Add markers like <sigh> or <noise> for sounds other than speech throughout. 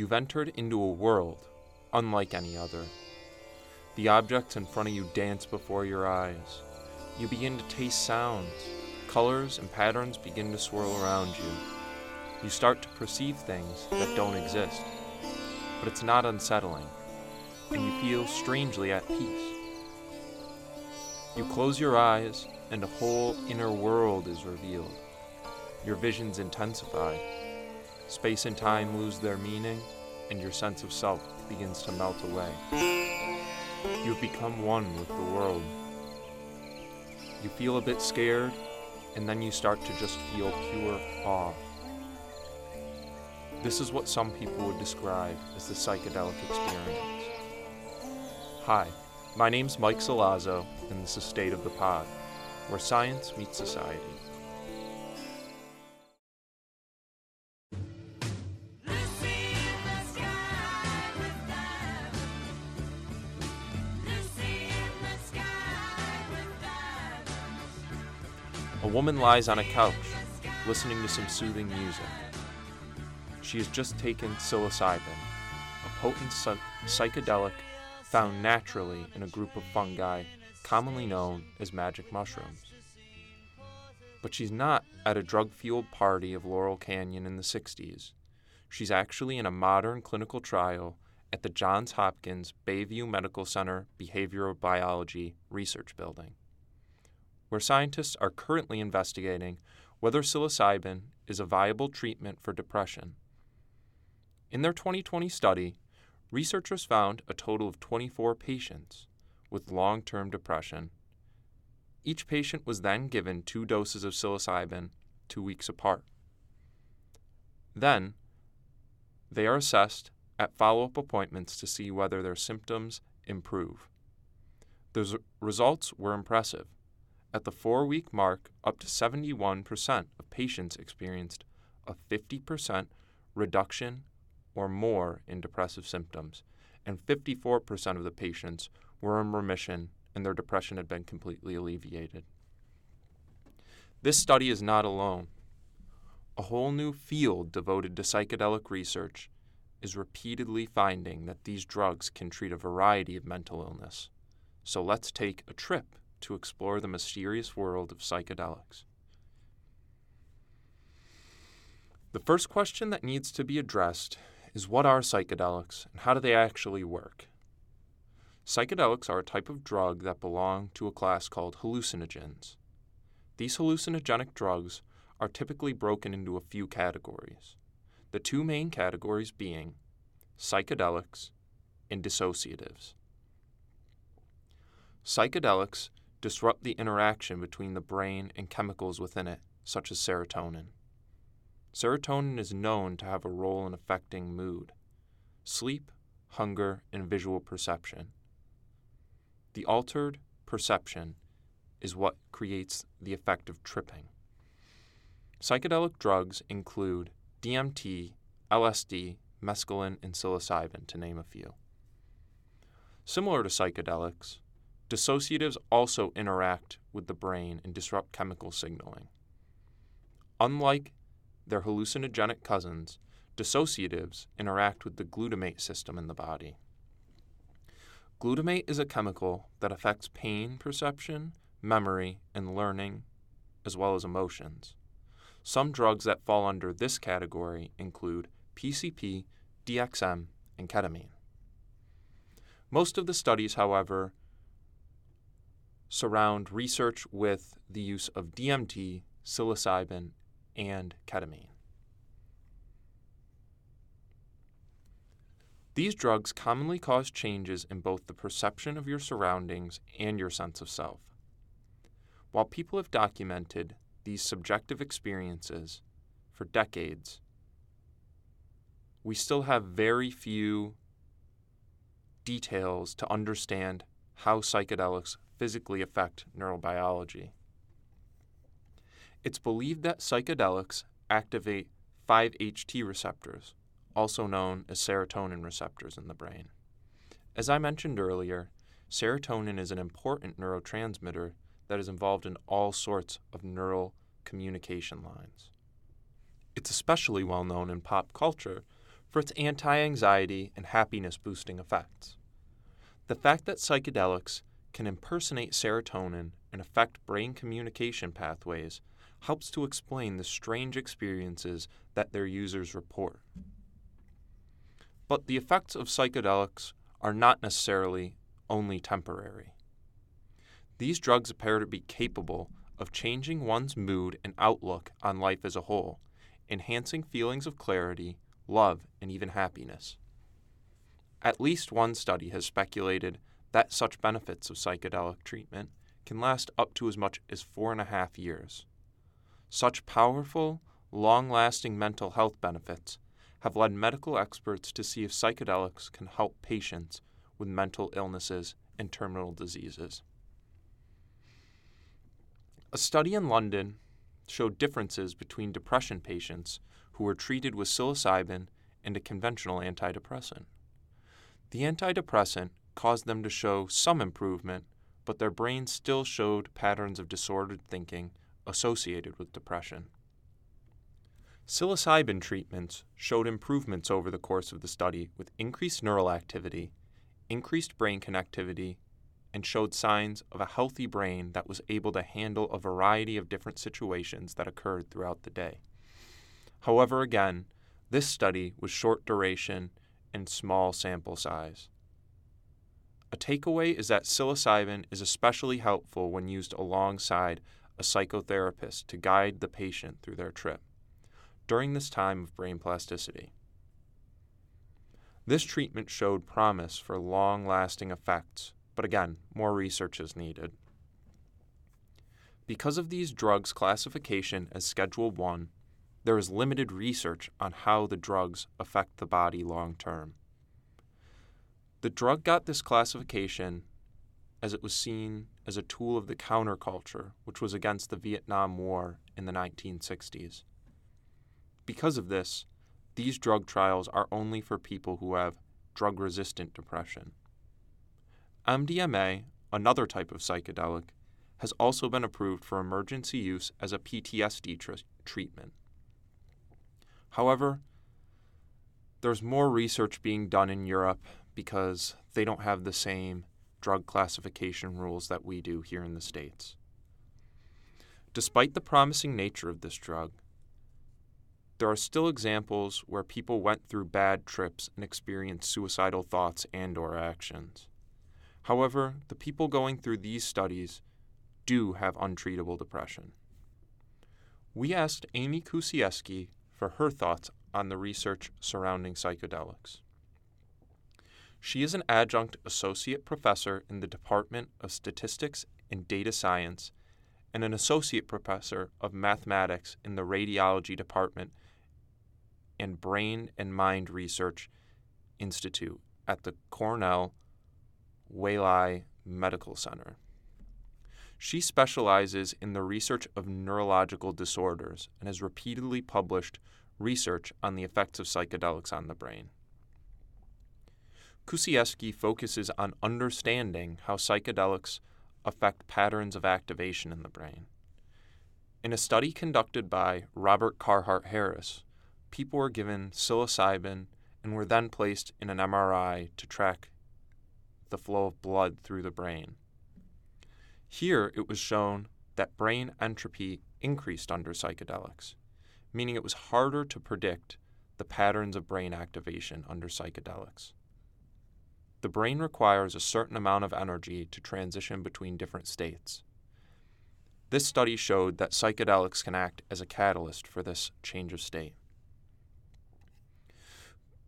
You've entered into a world unlike any other. The objects in front of you dance before your eyes. You begin to taste sounds. Colors and patterns begin to swirl around you. You start to perceive things that don't exist. But it's not unsettling, and you feel strangely at peace. You close your eyes, and a whole inner world is revealed. Your visions intensify. Space and time lose their meaning, and your sense of self begins to melt away. You've become one with the world. You feel a bit scared, and then you start to just feel pure awe. This is what some people would describe as the psychedelic experience. Hi, my name's Mike Salazzo, and this is State of the Pod, where science meets society. A woman lies on a couch, listening to some soothing music. She has just taken psilocybin, a potent psy- psychedelic found naturally in a group of fungi commonly known as magic mushrooms. But she's not at a drug fueled party of Laurel Canyon in the 60s. She's actually in a modern clinical trial at the Johns Hopkins Bayview Medical Center Behavioral Biology Research Building, where scientists are currently investigating whether psilocybin is a viable treatment for depression. In their 2020 study, researchers found a total of 24 patients with long term depression. Each patient was then given two doses of psilocybin two weeks apart. Then, they are assessed at follow up appointments to see whether their symptoms improve. The results were impressive. At the four week mark, up to 71% of patients experienced a 50% reduction or more in depressive symptoms, and 54% of the patients were in remission and their depression had been completely alleviated. This study is not alone. A whole new field devoted to psychedelic research is repeatedly finding that these drugs can treat a variety of mental illness. So let's take a trip to explore the mysterious world of psychedelics. The first question that needs to be addressed is what are psychedelics and how do they actually work? Psychedelics are a type of drug that belong to a class called hallucinogens. These hallucinogenic drugs are typically broken into a few categories, the two main categories being psychedelics and dissociatives. Psychedelics disrupt the interaction between the brain and chemicals within it, such as serotonin. Serotonin is known to have a role in affecting mood, sleep, hunger, and visual perception. The altered perception is what creates the effect of tripping. Psychedelic drugs include DMT, LSD, mescaline, and psilocybin, to name a few. Similar to psychedelics, dissociatives also interact with the brain and disrupt chemical signaling. Unlike their hallucinogenic cousins, dissociatives interact with the glutamate system in the body. Glutamate is a chemical that affects pain perception, memory, and learning, as well as emotions. Some drugs that fall under this category include PCP, DXM, and ketamine. Most of the studies, however, surround research with the use of DMT, psilocybin, and ketamine. These drugs commonly cause changes in both the perception of your surroundings and your sense of self. While people have documented these subjective experiences for decades, we still have very few details to understand how psychedelics physically affect neurobiology. It's believed that psychedelics activate 5-HT receptors, also known as serotonin receptors in the brain. As I mentioned earlier, serotonin is an important neurotransmitter that is involved in all sorts of neural communication lines. It's especially well known in pop culture for its anti anxiety and happiness boosting effects. The fact that psychedelics can impersonate serotonin and affect brain communication pathways helps to explain the strange experiences that their users report. But the effects of psychedelics are not necessarily only temporary. These drugs appear to be capable of changing one's mood and outlook on life as a whole, enhancing feelings of clarity, love, and even happiness. At least one study has speculated that such benefits of psychedelic treatment can last up to as much as four and a half years. Such powerful, long lasting mental health benefits have led medical experts to see if psychedelics can help patients with mental illnesses and terminal diseases. A study in London showed differences between depression patients who were treated with psilocybin and a conventional antidepressant. The antidepressant caused them to show some improvement, but their brains still showed patterns of disordered thinking associated with depression. Psilocybin treatments showed improvements over the course of the study with increased neural activity, increased brain connectivity, and showed signs of a healthy brain that was able to handle a variety of different situations that occurred throughout the day. However, again, this study was short duration and small sample size. A takeaway is that psilocybin is especially helpful when used alongside a psychotherapist to guide the patient through their trip during this time of brain plasticity. This treatment showed promise for long lasting effects but again, more research is needed. Because of these drugs' classification as Schedule 1, there is limited research on how the drugs affect the body long term. The drug got this classification as it was seen as a tool of the counterculture, which was against the Vietnam War in the 1960s. Because of this, these drug trials are only for people who have drug resistant depression. MDMA, another type of psychedelic, has also been approved for emergency use as a PTSD tr- treatment. However, there's more research being done in Europe because they don't have the same drug classification rules that we do here in the States. Despite the promising nature of this drug, there are still examples where people went through bad trips and experienced suicidal thoughts and or actions. However, the people going through these studies do have untreatable depression. We asked Amy Kuceyeski for her thoughts on the research surrounding psychedelics. She is an adjunct associate professor in the Department of Statistics and Data Science and an associate professor of mathematics in the Radiology Department and Brain and Mind Research Institute at the Cornell Weill Medical Center. She specializes in the research of neurological disorders and has repeatedly published research on the effects of psychedelics on the brain. Kuceyeski focuses on understanding how psychedelics affect patterns of activation in the brain. In a study conducted by Robert Carhart Harris, people were given psilocybin and were then placed in an MRI to track the flow of blood through the brain. Here, it was shown that brain entropy increased under psychedelics, meaning it was harder to predict the patterns of brain activation under psychedelics. The brain requires a certain amount of energy to transition between different states. This study showed that psychedelics can act as a catalyst for this change of state.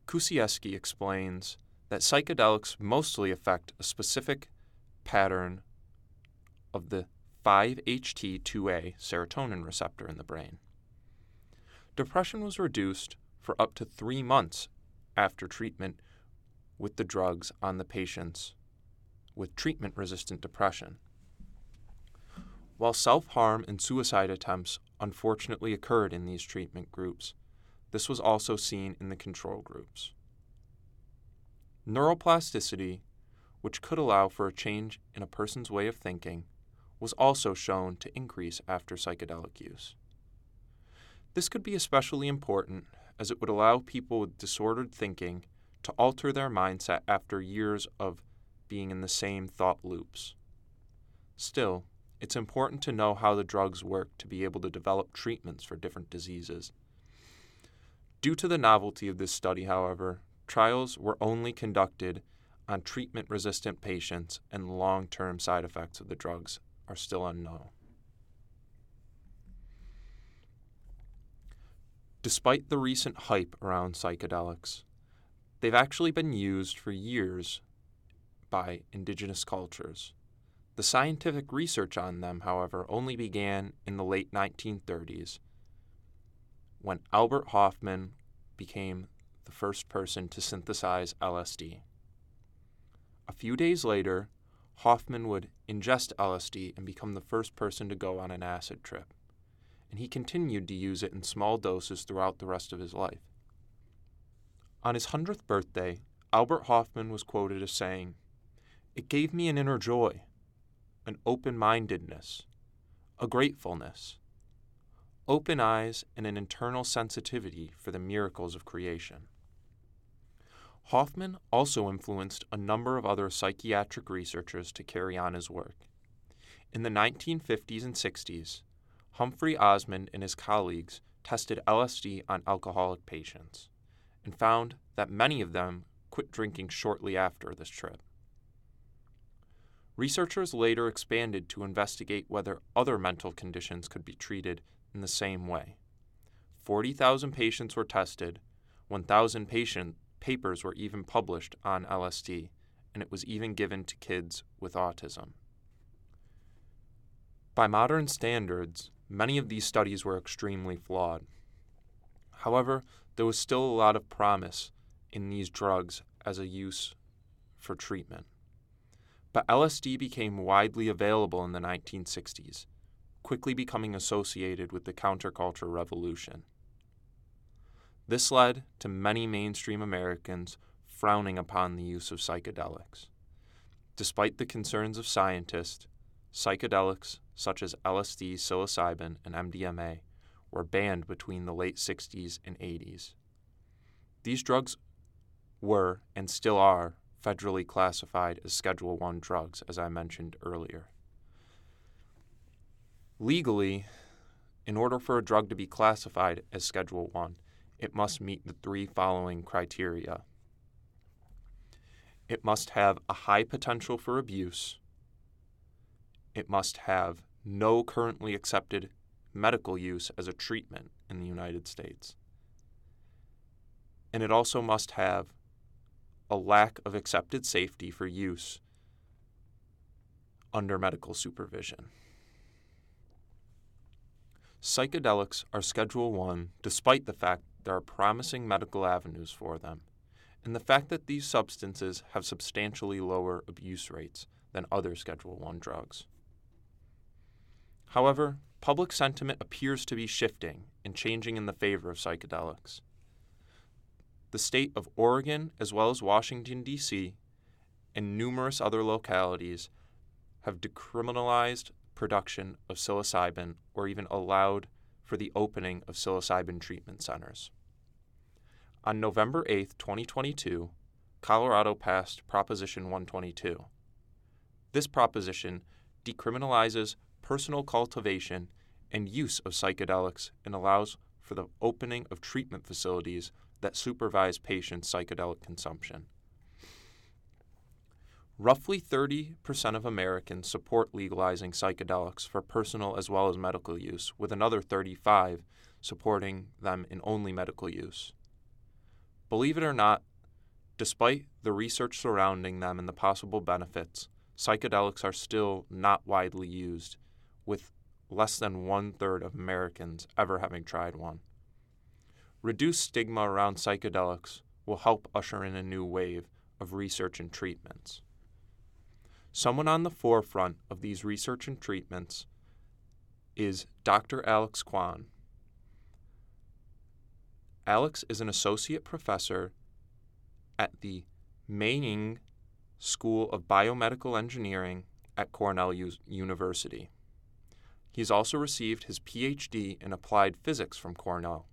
Kuceyeski explains that psychedelics mostly affect a specific pattern of the 5-HT2A serotonin receptor in the brain. Depression was reduced for up to three months after treatment with the drugs on the patients with treatment resistant depression. While self harm and suicide attempts unfortunately occurred in these treatment groups, this was also seen in the control groups. Neuroplasticity, which could allow for a change in a person's way of thinking, was also shown to increase after psychedelic use. This could be especially important as it would allow people with disordered thinking to alter their mindset after years of being in the same thought loops. Still, it's important to know how the drugs work to be able to develop treatments for different diseases. Due to the novelty of this study, however, trials were only conducted on treatment resistant patients and long term side effects of the drugs are still unknown. Despite the recent hype around psychedelics, they've actually been used for years by indigenous cultures. The scientific research on them, however, only began in the late 1930s when Albert Hofmann became the first person to synthesize LSD. A few days later, Hofmann would ingest LSD and become the first person to go on an acid trip, and he continued to use it in small doses throughout the rest of his life. On his 100th birthday, Albert Hofmann was quoted as saying, It gave me an inner joy, an open mindedness, a gratefulness, open eyes, and an internal sensitivity for the miracles of creation. Hofmann also influenced a number of other psychiatric researchers to carry on his work. In the 1950s and 60s, Humphrey Osmond and his colleagues tested LSD on alcoholic patients and found that many of them quit drinking shortly after this trip. Researchers later expanded to investigate whether other mental conditions could be treated in the same way. 40,000 patients were tested, 1,000 patient papers were even published on LSD, and it was even given to kids with autism. By modern standards, many of these studies were extremely flawed. However, there was still a lot of promise in these drugs as a use for treatment. But LSD became widely available in the 1960s, quickly becoming associated with the counterculture revolution. This led to many mainstream Americans frowning upon the use of psychedelics. Despite the concerns of scientists, psychedelics such as LSD, psilocybin, and MDMA were banned between the late 60s and 80s. These drugs were and still are federally classified as Schedule 1 drugs, as I mentioned earlier. Legally, in order for a drug to be classified as Schedule 1, it must meet the three following criteria. It must have a high potential for abuse. It must have no currently accepted medical use as a treatment in the United States. And it also must have a lack of accepted safety for use under medical supervision. Psychedelics are Schedule 1 despite the fact there are promising medical avenues for them, and the fact that these substances have substantially lower abuse rates than other Schedule 1 drugs. However, public sentiment appears to be shifting and changing in the favor of psychedelics. The state of Oregon, as well as Washington, D.C., and numerous other localities have decriminalized production of psilocybin or even allowed for the opening of psilocybin treatment centers. On November 8, 2022, Colorado passed Proposition 122. This proposition decriminalizes personal cultivation and use of psychedelics and allows for the opening of treatment facilities that supervise patients' psychedelic consumption. Roughly 30% of Americans support legalizing psychedelics for personal as well as medical use, with another 35 supporting them in only medical use. Believe it or not, despite the research surrounding them and the possible benefits, psychedelics are still not widely used, with less than one third of Americans ever having tried one. Reduced stigma around psychedelics will help usher in a new wave of research and treatments. Someone on the forefront of these research and treatments is Dr. Alex Kwan. Alex is an associate professor at the Meinig School of Biomedical Engineering at Cornell U- University. He's also received his PhD in applied physics from Cornell.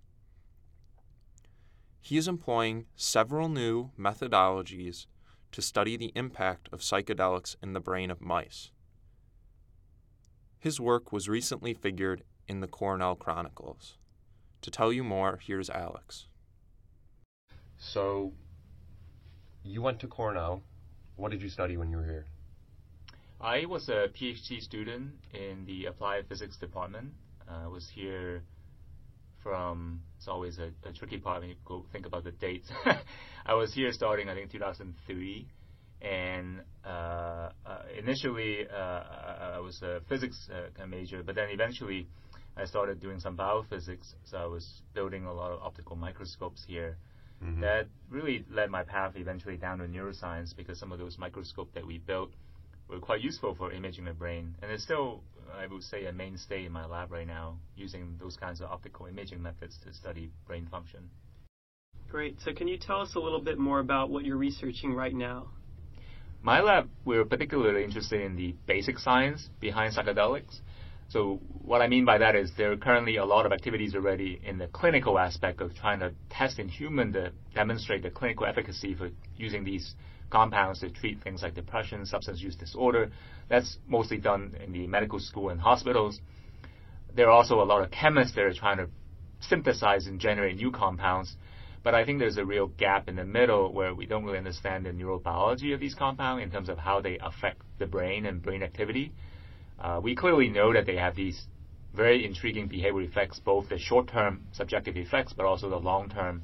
He is employing several new methodologies to study the impact of psychedelics in the brain of mice. His work was recently figured in the Cornell Chronicles. To tell you more, here's Alex. So, you went to Cornell. What did you study when you were here? I was a PhD student in the applied physics department. Uh, I was here from, it's always a, a tricky part when you go think about the dates. <laughs> I was here starting, I think, 2003. And uh, uh, initially, uh, I was a physics uh, major, but then eventually I started doing some biophysics. So I was building a lot of optical microscopes here. Mm-hmm. That really led my path eventually down to neuroscience because some of those microscopes that we built were quite useful for imaging the brain. And it's still, I would say, a mainstay in my lab right now, using those kinds of optical imaging methods to study brain function. Great. So, can you tell us a little bit more about what you're researching right now? My lab, we're particularly interested in the basic science behind psychedelics. So what I mean by that is there are currently a lot of activities already in the clinical aspect of trying to test in human to demonstrate the clinical efficacy for using these compounds to treat things like depression, substance use disorder. That's mostly done in the medical school and hospitals. There are also a lot of chemists that are trying to synthesize and generate new compounds. But I think there's a real gap in the middle where we don't really understand the neurobiology of these compounds in terms of how they affect the brain and brain activity. Uh, we clearly know that they have these very intriguing behavioral effects, both the short-term subjective effects, but also the long-term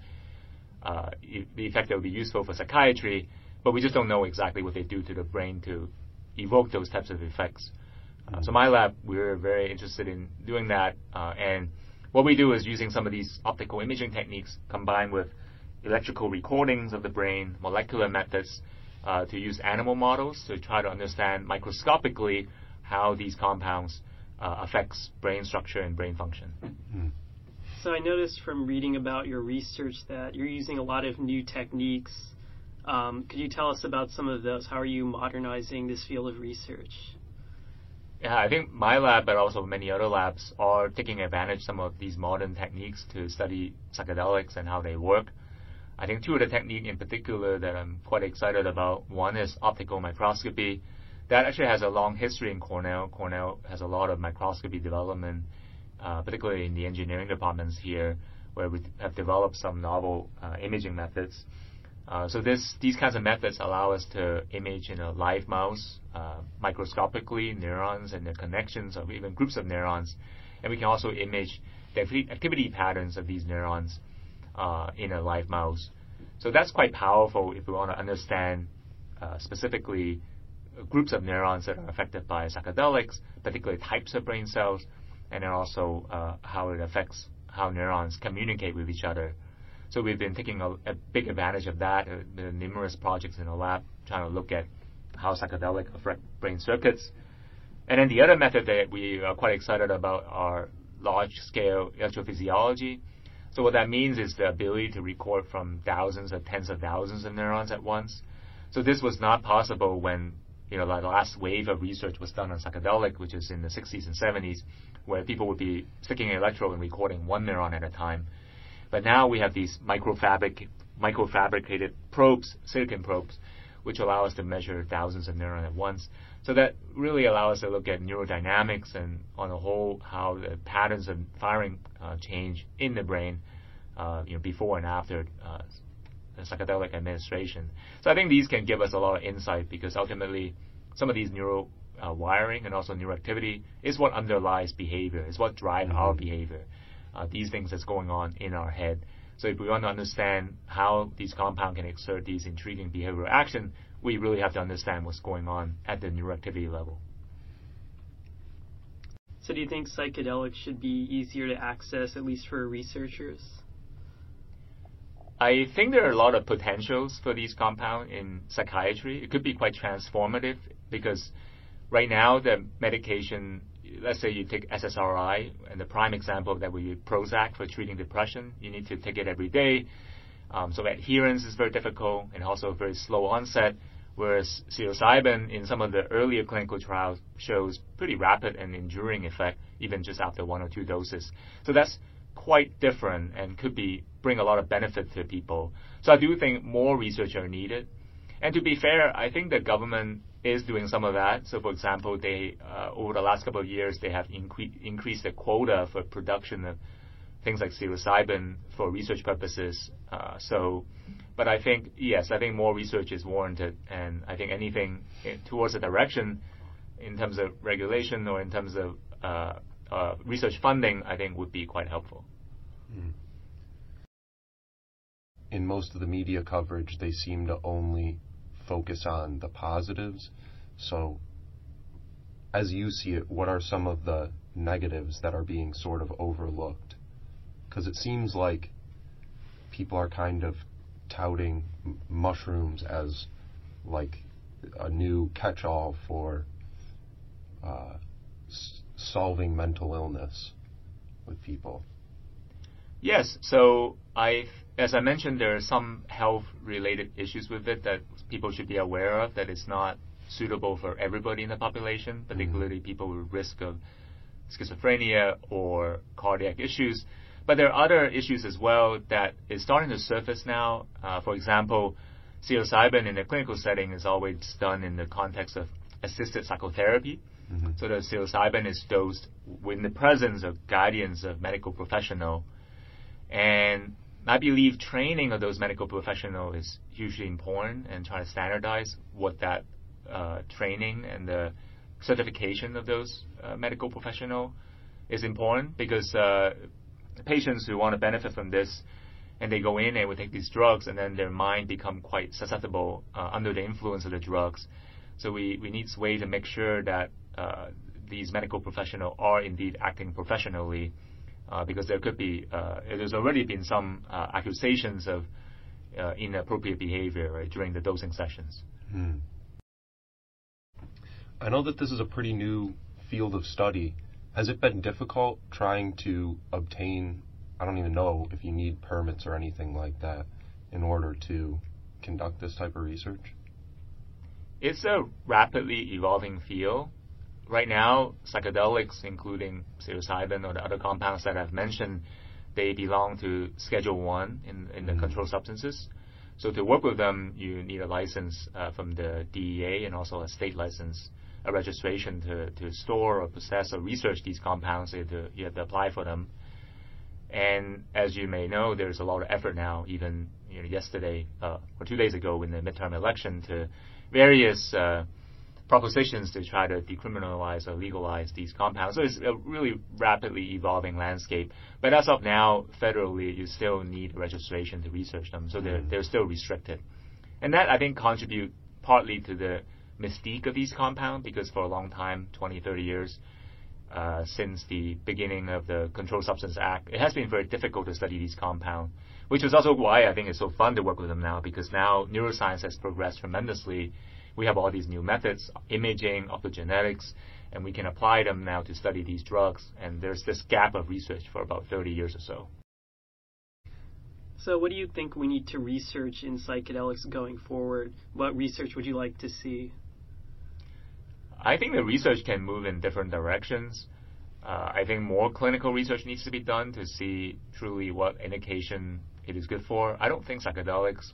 uh, e- the effect that would be useful for psychiatry. But we just don't know exactly what they do to the brain to evoke those types of effects. Uh, so my lab, we're very interested in doing that, uh, and what we do is using some of these optical imaging techniques combined with electrical recordings of the brain, molecular methods, uh, to use animal models to try to understand microscopically how these compounds uh, affects brain structure and brain function. Mm-hmm. So I noticed from reading about your research that you're using a lot of new techniques. Um, could you tell us about some of those? How are you modernizing this field of research? Yeah, I think my lab, but also many other labs, are taking advantage of some of these modern techniques to study psychedelics and how they work. I think two of the techniques in particular that I'm quite excited about. One is optical microscopy, that actually has a long history in Cornell. Cornell has a lot of microscopy development, uh, particularly in the engineering departments here, where we have developed some novel uh, imaging methods. Uh, so this, these kinds of methods allow us to image in a live mouse uh, microscopically neurons and the connections of even groups of neurons, and we can also image the activity patterns of these neurons uh, in a live mouse. So that's quite powerful if we want to understand uh, specifically groups of neurons that are affected by psychedelics, particularly types of brain cells, and then also uh, how it affects how neurons communicate with each other. So we've been taking a, a big advantage of that. Uh, there are numerous projects in the lab trying to look at how psychedelic affect brain circuits. And then the other method that we are quite excited about are large-scale electrophysiology. So what that means is the ability to record from thousands or tens of thousands of neurons at once. So this was not possible when you know, the last wave of research was done on psychedelic, which is in the 60s and 70s, where people would be sticking an electrode and recording one neuron at a time. But now we have these microfabric, microfabricated probes, silicon probes, which allow us to measure thousands of neurons at once. So that really allows us to look at neurodynamics and, on the whole, how the patterns of firing uh, change in the brain, uh, you know, before and after uh, psychedelic administration. So I think these can give us a lot of insight because ultimately some of these neural uh, wiring and also neuroactivity is what underlies behavior, is what drives mm-hmm. our behavior. Uh, these things that's going on in our head. So if we want to understand how these compounds can exert these intriguing behavioral action, we really have to understand what's going on at the neuroactivity level. So do you think psychedelics should be easier to access, at least for researchers? I think there are a lot of potentials for these compounds in psychiatry. It could be quite transformative because right now the medication, let's say you take SSRI, and the prime example of that would be Prozac for treating depression. You need to take it every day. Um, so adherence is very difficult and also very slow onset, whereas psilocybin in some of the earlier clinical trials shows pretty rapid and enduring effect even just after one or two doses. So that's quite different and could be bring a lot of benefit to people. So I do think more research are needed. And to be fair, I think the government is doing some of that. So, for example, they uh, over the last couple of years they have incre- increased the quota for production of things like psilocybin for research purposes. Uh, so, but I think yes, I think more research is warranted, and I think anything towards a direction in terms of regulation or in terms of uh, uh, research funding, I think would be quite helpful. Hmm. In most of the media coverage, they seem to only focus on the positives. So, as you see it, what are some of the negatives that are being sort of overlooked? Because it seems like people are kind of touting m- mushrooms as like a new catch-all for uh, s- solving mental illness with people. Yes. So I, as I mentioned, there are some health-related issues with it that people should be aware of. That it's not suitable for everybody in the population, particularly mm-hmm. people with risk of schizophrenia or cardiac issues. But there are other issues as well that is starting to surface now. Uh, for example, psilocybin in a clinical setting is always done in the context of assisted psychotherapy. Mm-hmm. So the psilocybin is dosed in the presence of guardians of medical professional. And I believe training of those medical professionals is hugely important and trying to standardize what that uh, training and the certification of those uh, medical professional is important because uh, patients who want to benefit from this and they go in and will take these drugs and then their mind become quite susceptible uh, under the influence of the drugs. So we, we need a way to make sure that uh, these medical professionals are indeed acting professionally uh, because there could be, uh, there's already been some uh, accusations of uh, inappropriate behavior right, during the dosing sessions. Hmm. I know that this is a pretty new field of study. Has it been difficult trying to obtain, I don't even know if you need permits or anything like that in order to conduct this type of research? It's a rapidly evolving field right now, psychedelics, including psilocybin or the other compounds that I've mentioned, they belong to Schedule One in, in the mm-hmm. controlled substances. So to work with them, you need a license uh, from the DEA and also a state license, a registration to, to store or possess or research these compounds. You have, to, you have to apply for them. And as you may know, there's a lot of effort now, even you know, yesterday uh, or two days ago in the midterm election, to various uh, propositions to try to decriminalize or legalize these compounds. So it's a really rapidly evolving landscape. But as of now, federally, you still need registration to research them, so they're, mm. they're still restricted. And that, I think, contribute partly to the mystique of these compounds, because for a long time, 20, 30 years, uh, since the beginning of the Controlled Substance Act, it has been very difficult to study these compounds, which is also why I think it's so fun to work with them now, because now neuroscience has progressed tremendously we have all these new methods, imaging, optogenetics, and we can apply them now to study these drugs. And there's this gap of research for about 30 years or so. So, what do you think we need to research in psychedelics going forward? What research would you like to see? I think the research can move in different directions. Uh, I think more clinical research needs to be done to see truly what indication it is good for. I don't think psychedelics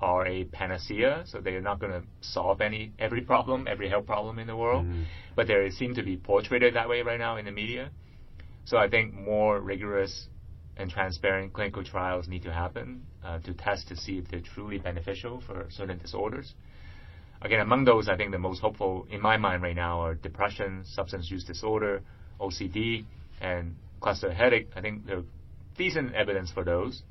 are a panacea, so they're not going to solve any every problem, every health problem in the world. Mm. But they seem to be portrayed that way right now in the media. So I think more rigorous and transparent clinical trials need to happen uh, to test to see if they're truly beneficial for certain disorders. Again, among those, I think the most hopeful in my mind right now are depression, substance use disorder, OCD, and cluster headache. I think there's decent evidence for those.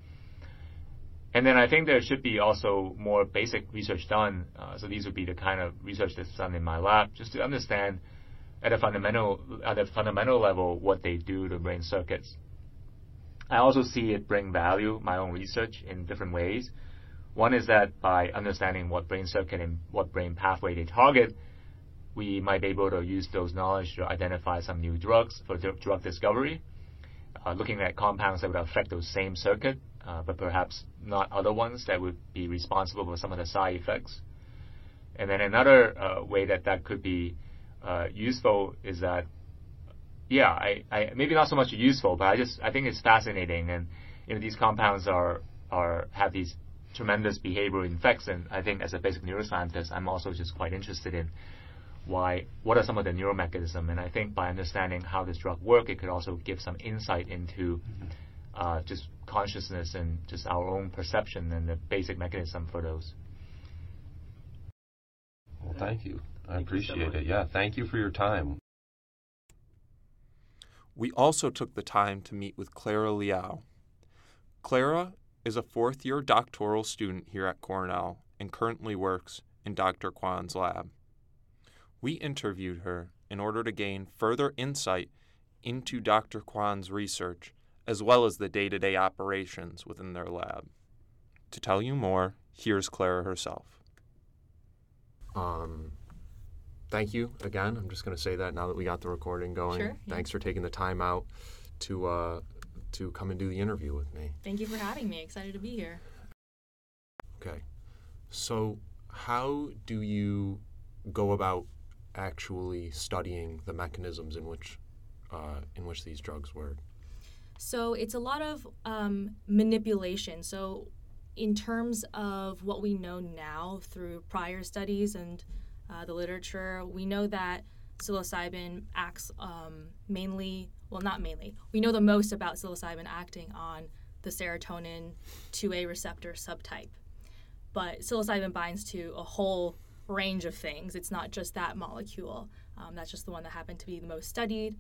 And then I think there should be also more basic research done. Uh, so these would be the kind of research that's done in my lab, just to understand at a fundamental at a fundamental level what they do to brain circuits. I also see it bring value my own research in different ways. One is that by understanding what brain circuit and what brain pathway they target, we might be able to use those knowledge to identify some new drugs for drug discovery, uh, looking at compounds that would affect those same circuit uh, but perhaps not other ones that would be responsible for some of the side effects. And then another uh, way that that could be uh, useful is that yeah, I, I maybe not so much useful, but I just I think it's fascinating, and you know these compounds are are have these tremendous behavioral effects, and I think as a basic neuroscientist, I'm also just quite interested in why what are some of the neuromechanism, and I think by understanding how this drug work, it could also give some insight into uh, just consciousness and just our own perception and the basic mechanism for those. Well, thank you. I Thank you so appreciate it. Yeah, thank you for your time. We also took the time to meet with Clara Liao. Clara is a fourth year doctoral student here at Cornell and currently works in Dr. Kwan's lab. We interviewed her in order to gain further insight into Dr. Kwan's research as well as the day to day operations within their lab. To tell you more, here's Clara herself. Um, thank you again. I'm just going to say that now that we got the recording going. Sure, yeah. Thanks for taking the time out to uh, to come and do the interview with me. Thank you for having me. Excited to be here. Okay. So, how do you go about actually studying the mechanisms in which uh, in which these drugs work? So it's a lot of um, manipulation. So, in terms of what we know now through prior studies and uh, the literature, we know that psilocybin acts um, mainly, well, not mainly, we know the most about psilocybin acting on the serotonin 2A receptor subtype. But psilocybin binds to a whole range of things. It's not just that molecule. Um, that's just the one that happened to be the most studied.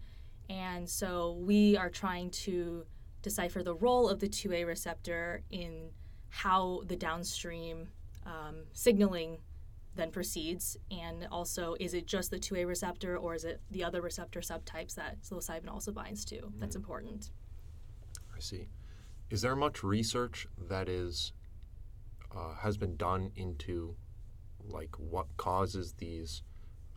And so we are trying to decipher the role of the 2A receptor in how the downstream um, signaling then proceeds. And also, is it just the 2A receptor or is it the other receptor subtypes that psilocybin also binds to? That's important. I see. Is there much research that is uh, has been done into like what causes these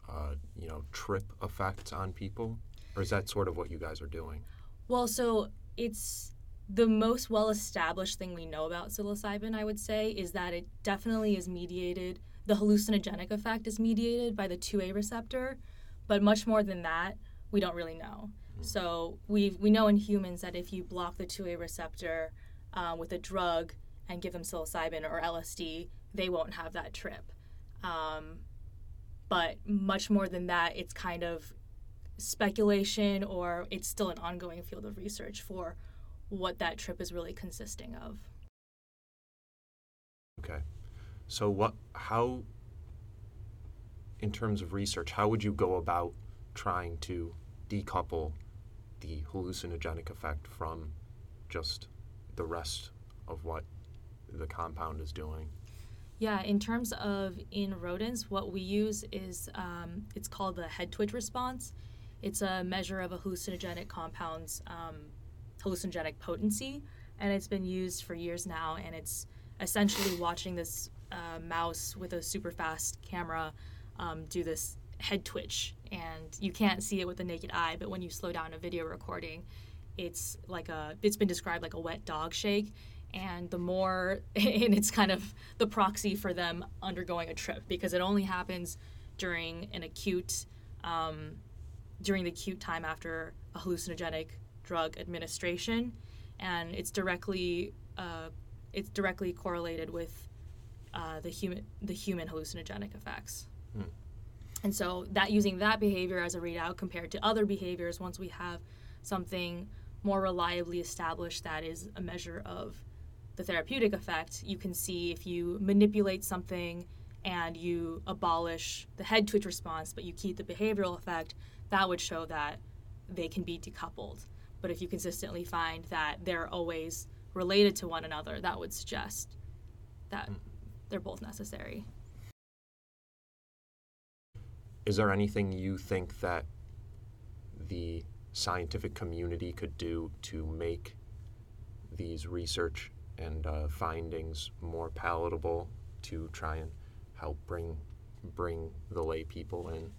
uh, you know trip effects on people, or is that sort of what you guys are doing? Well, so it's the most well established thing we know about psilocybin, I would say, is that it definitely is mediated, the hallucinogenic effect is mediated by the 2A receptor, but much more than that, we don't really know. So we we know in humans that if you block the 2A receptor uh, with a drug and give them psilocybin or LSD, they won't have that trip. Um, but much more than that, it's kind of speculation or it's still an ongoing field of research for what that trip is really consisting of. Okay. So what how in terms of research, how would you go about trying to decouple the hallucinogenic effect from just the rest of what the compound is doing? Yeah, in terms of in rodents, what we use is um, it's called the head twitch response. It's a measure of a hallucinogenic compound's um, hallucinogenic potency, and it's been used for years now. And it's essentially watching this uh, mouse with a super fast camera um, do this head twitch, and you can't see it with the naked eye, but when you slow down a video recording, it's like a it's been described like a wet dog shake and the more <laughs> and it's kind of the proxy for them undergoing a trip because it only happens during an acute um, during the acute time after a hallucinogenic drug administration and it's directly uh, it's directly correlated with uh, the human the human hallucinogenic effects. And so that using that behavior as a readout compared to other behaviors once we have something more reliably established that is a measure of the therapeutic effect, you can see if you manipulate something and you abolish the head twitch response, but you keep the behavioral effect, that would show that they can be decoupled. But if you consistently find that they're always related to one another, that would suggest that they're both necessary. Is there anything you think that the scientific community could do to make these research and uh, findings more palatable to try and help bring bring the lay people in?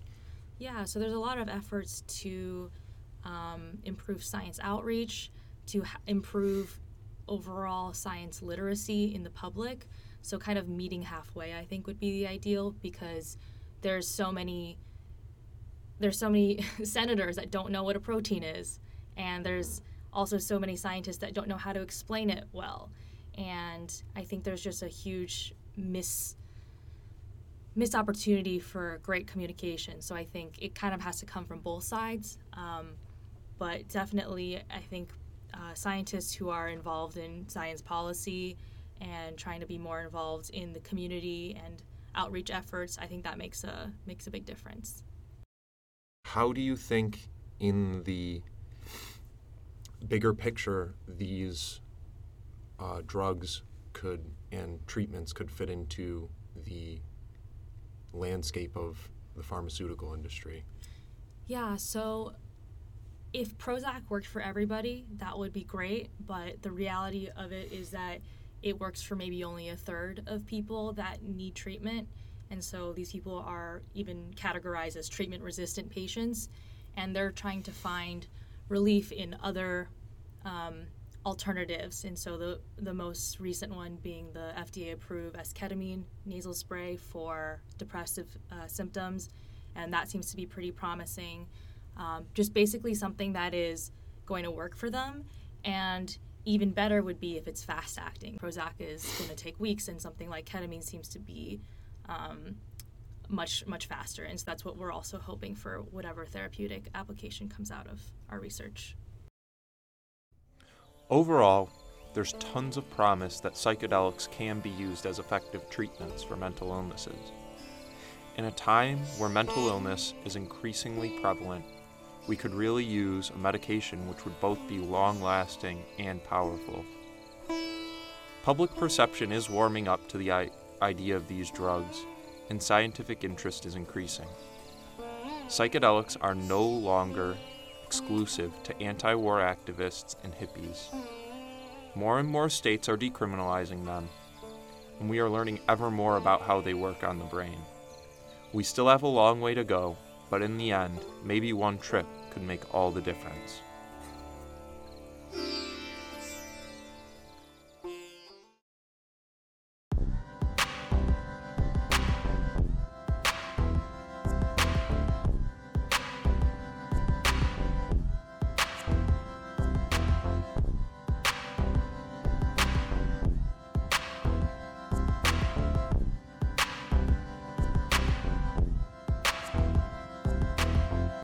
Yeah, so there's a lot of efforts to um, improve science outreach, to h- improve overall science literacy in the public. So, kind of meeting halfway, I think, would be the ideal because there's so many there's so many <laughs> senators that don't know what a protein is, and there's also so many scientists that don't know how to explain it well. And I think there's just a huge miss missed opportunity for great communication. So I think it kind of has to come from both sides. Um, but definitely, I think uh, scientists who are involved in science policy and trying to be more involved in the community and outreach efforts, I think that makes a makes a big difference. How do you think, in the bigger picture, these uh, drugs could and treatments could fit into the landscape of the pharmaceutical industry? Yeah, so if Prozac worked for everybody, that would be great, but the reality of it is that it works for maybe only a third of people that need treatment. And so these people are even categorized as treatment resistant patients, and they're trying to find relief in other um, alternatives. And so the, the most recent one being the FDA approved esketamine nasal spray for depressive uh, symptoms. And that seems to be pretty promising. Um, just basically something that is going to work for them. And even better would be if it's fast acting. Prozac is going to take weeks, and something like ketamine seems to be um, much much faster. And so that's what we're also hoping for whatever therapeutic application comes out of our research. Overall, there's tons of promise that psychedelics can be used as effective treatments for mental illnesses. In a time where mental illness is increasingly prevalent, we could really use a medication which would both be long lasting and powerful. Public perception is warming up to the idea of these drugs, and scientific interest is increasing. Psychedelics are no longer exclusive to anti war activists and hippies. More and more states are decriminalizing them, and we are learning ever more about how they work on the brain. We still have a long way to go, but in the end, maybe one trip could make all the difference.